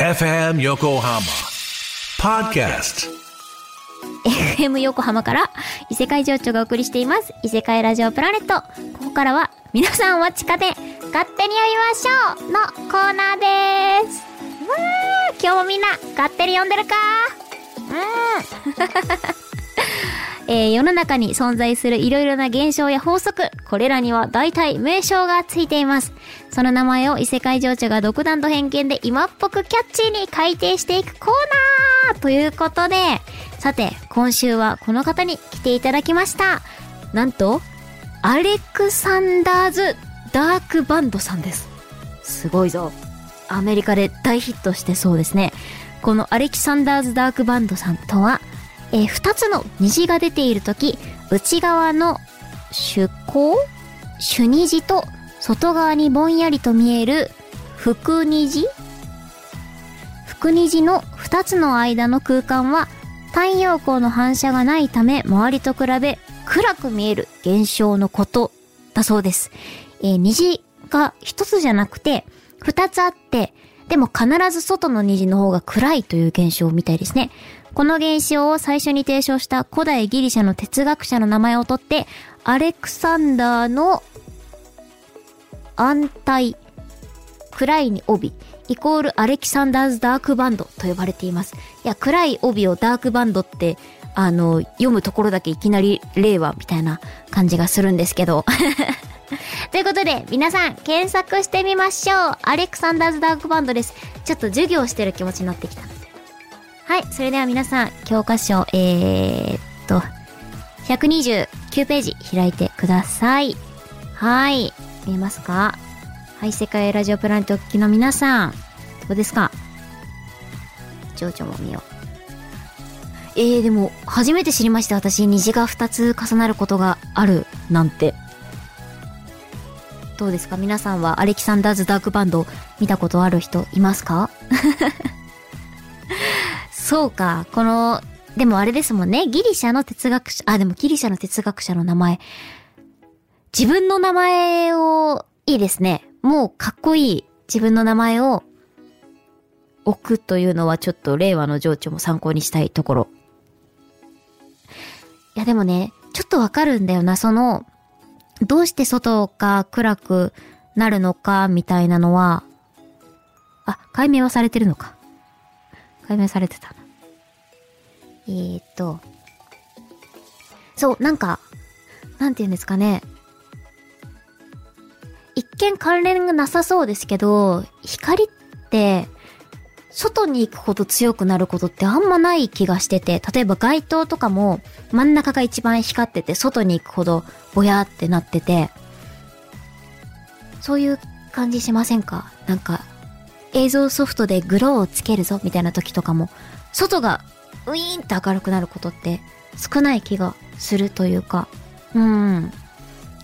FM 横浜 FM 横浜から異世界情緒がお送りしています。異世界ラジオプラネット。ここからは皆さんお待ちかね勝手に呼びましょうのコーナーです。わー今日もみんな勝手に呼んでるか。うん。えー世の中に存在するいろいろな現象や法則、これらには大体名称がついています。その名前を異世界情緒が独断と偏見で今っぽくキャッチーに改定していくコーナーということで、さて、今週はこの方に来ていただきました。なんと、アレクサンダーズ・ダークバンドさんです。すごいぞ。アメリカで大ヒットしてそうですね。このアレキサンダーズ・ダークバンドさんとは、えー二つの虹が出ているとき、内側の主光主虹と外側にぼんやりと見える福虹福虹の二つの間の空間は太陽光の反射がないため周りと比べ暗く見える現象のことだそうです。えー虹が一つじゃなくて二つあってでも必ず外の虹の方が暗いという現象みたいですね。この現象を最初に提唱した古代ギリシャの哲学者の名前を取って、アレクサンダーの安泰、暗いに帯、イコールアレキサンダーズダークバンドと呼ばれています。いや、暗い帯をダークバンドって、あの、読むところだけいきなり令和みたいな感じがするんですけど。ということで、皆さん、検索してみましょう。アレクサンダーズダークバンドです。ちょっと授業してる気持ちになってきたので。はい、それでは皆さん、教科書、えー、っと、129ページ開いてください。はい、見えますか？はい、世界ラジオプラネットお聞きの皆さん、どうですか？情緒も見よう。えー、でも、初めて知りました。私、虹が2つ重なることがあるなんて。どうですか？皆さんはアレキサンダーズダークバンド見たことある人いますか？そうか。この、でもあれですもんね。ギリシャの哲学者、あ、でもギリシャの哲学者の名前。自分の名前を、いいですね。もうかっこいい自分の名前を置くというのはちょっと令和の情緒も参考にしたいところ。いやでもね、ちょっとわかるんだよな。その、どうして外が暗くなるのかみたいなのは、あ、解明はされてるのか。解明されてたな。えーっと、そう、なんか、なんて言うんですかね。一見関連がなさそうですけど、光って、外に行くほど強くなることってあんまない気がしてて、例えば街灯とかも真ん中が一番光ってて、外に行くほどぼやーってなってて、そういう感じしませんか？なんか、映像ソフトでグローをつけるぞみたいな時とかも、外がウィーンって明るくなることって少ない気がするというか、うん。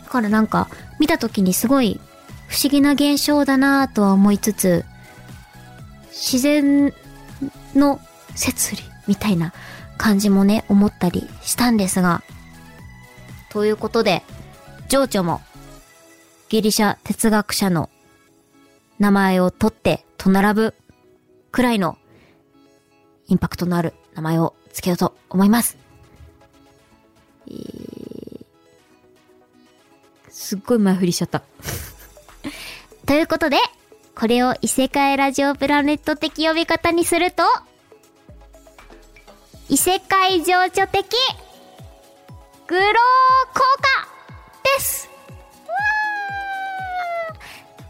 だからなんか、見た時にすごい不思議な現象だなぁとは思いつつ、自然の摂理みたいな感じもね、思ったりしたんですが、ということで、情緒もギリシャ哲学者の名前を取ってと並ぶくらいのインパクトのある名前を付けようと思います。えーすっごい前振りしちゃった。ということで、これを異世界ラジオプラネット的呼び方にすると、異世界情緒的グロー効果です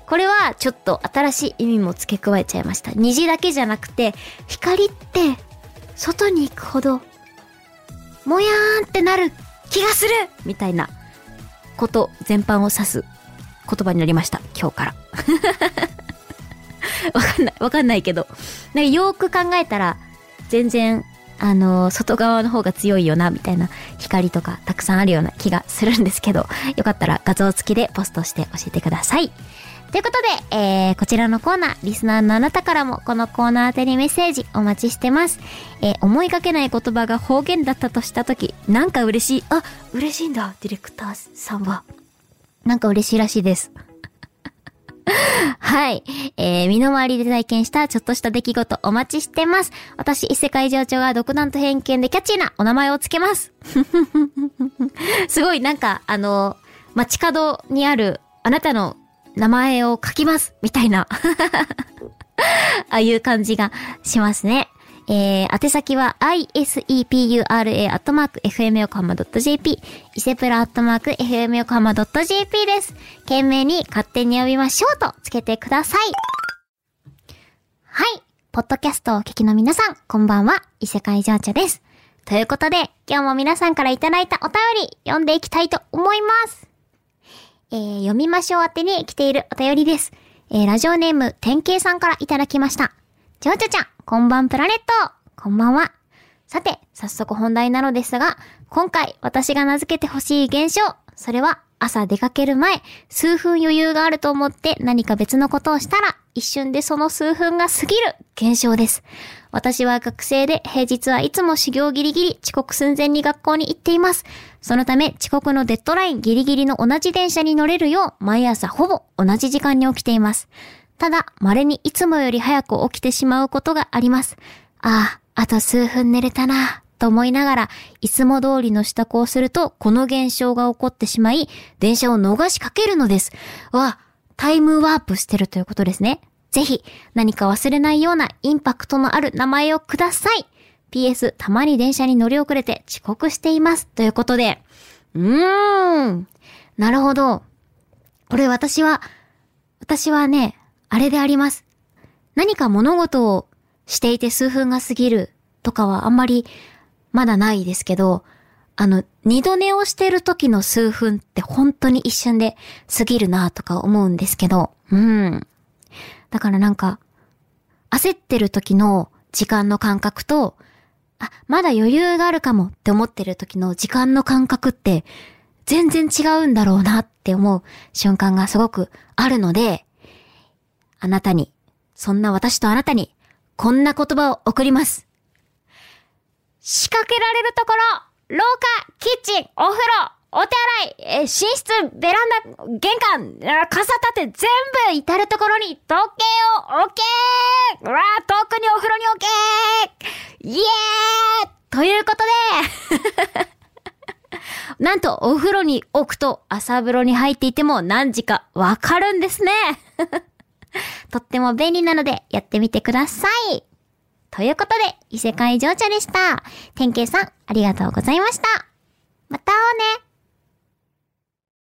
これはちょっと新しい意味も付け加えちゃいました。虹だけじゃなくて、光って外に行くほど、もやーんってなる気がするみたいなこと全般を指す言葉になりました。今日から。わかんない、わかんないけど。なんかよーく考えたら、全然、あのー外側の方が強いよな、みたいな光とかたくさんあるような気がするんですけど、よかったら画像付きでポストして教えてください。ということで、えー、こちらのコーナー、リスナーのあなたからもこのコーナー宛てにメッセージお待ちしてます。えー、思いがけない言葉が方言だったとしたとき、なんか嬉しい。あ、嬉しいんだ、ディレクターさんは。なんか嬉しいらしいです。はい。えー、身の回りで体験したちょっとした出来事お待ちしてます。私、異世界情緒が独断と偏見でキャッチーなお名前をつけます。すごい、なんか、あの、街角にあるあなたの名前を書きます、みたいな。ああいう感じがしますね。えー、宛先は isepura.fmyokohama.jp 伊勢プラ .fmyokohama.jp です。懸命に勝手に呼びましょうとつけてください。はい。ポッドキャストをお聞きの皆さん、こんばんは、異世界情緒です。ということで、今日も皆さんからいただいたお便り、読んでいきたいと思います。えー、読みましょう宛てに来ているお便りです。えー、ラジオネーム、天慶さんからいただきました。ちょうちょちゃん、こんばんプラネットこんばんは。さて、早速本題なのですが、今回私が名付けてほしい現象、それは朝出かける前、数分余裕があると思って何か別のことをしたら、一瞬でその数分が過ぎる現象です。私は学生で平日はいつも修行ギリギリ遅刻寸前に学校に行っています。そのため遅刻のデッドラインギリギリの同じ電車に乗れるよう毎朝ほぼ同じ時間に起きています。ただ、稀にいつもより早く起きてしまうことがあります。ああ、あと数分寝れたな、と思いながら、いつも通りの支度をすると、この現象が起こってしまい、電車を逃しかけるのです。わ、タイムワープしてるということですね。ぜひ、何か忘れないようなインパクトのある名前をください。PS、たまに電車に乗り遅れて遅刻しています。ということで。うーん。なるほど。これ私は、私はね、あれであります。何か物事をしていて数分が過ぎるとかはあんまりまだないですけど、あの、二度寝をしてる時の数分って本当に一瞬で過ぎるなとか思うんですけど、うん。だからなんか、焦ってる時の時間の感覚と、あ、まだ余裕があるかもって思ってる時の時間の感覚って全然違うんだろうなって思う瞬間がすごくあるので、あなたに、そんな私とあなたに、こんな言葉を送ります。仕掛けられるところ、廊下、キッチン、お風呂、お手洗い、え寝室、ベランダ、玄関、傘立て、全部至るところに時計を置けー。うわ遠くにお風呂に置けー。イエーということで。なんとお風呂に置くと朝風呂に入っていても何時かわかるんですね。とっても便利なのでやってみてください。ということで、異世界情緒でした。天慶さん、ありがとうございました。また会おうね。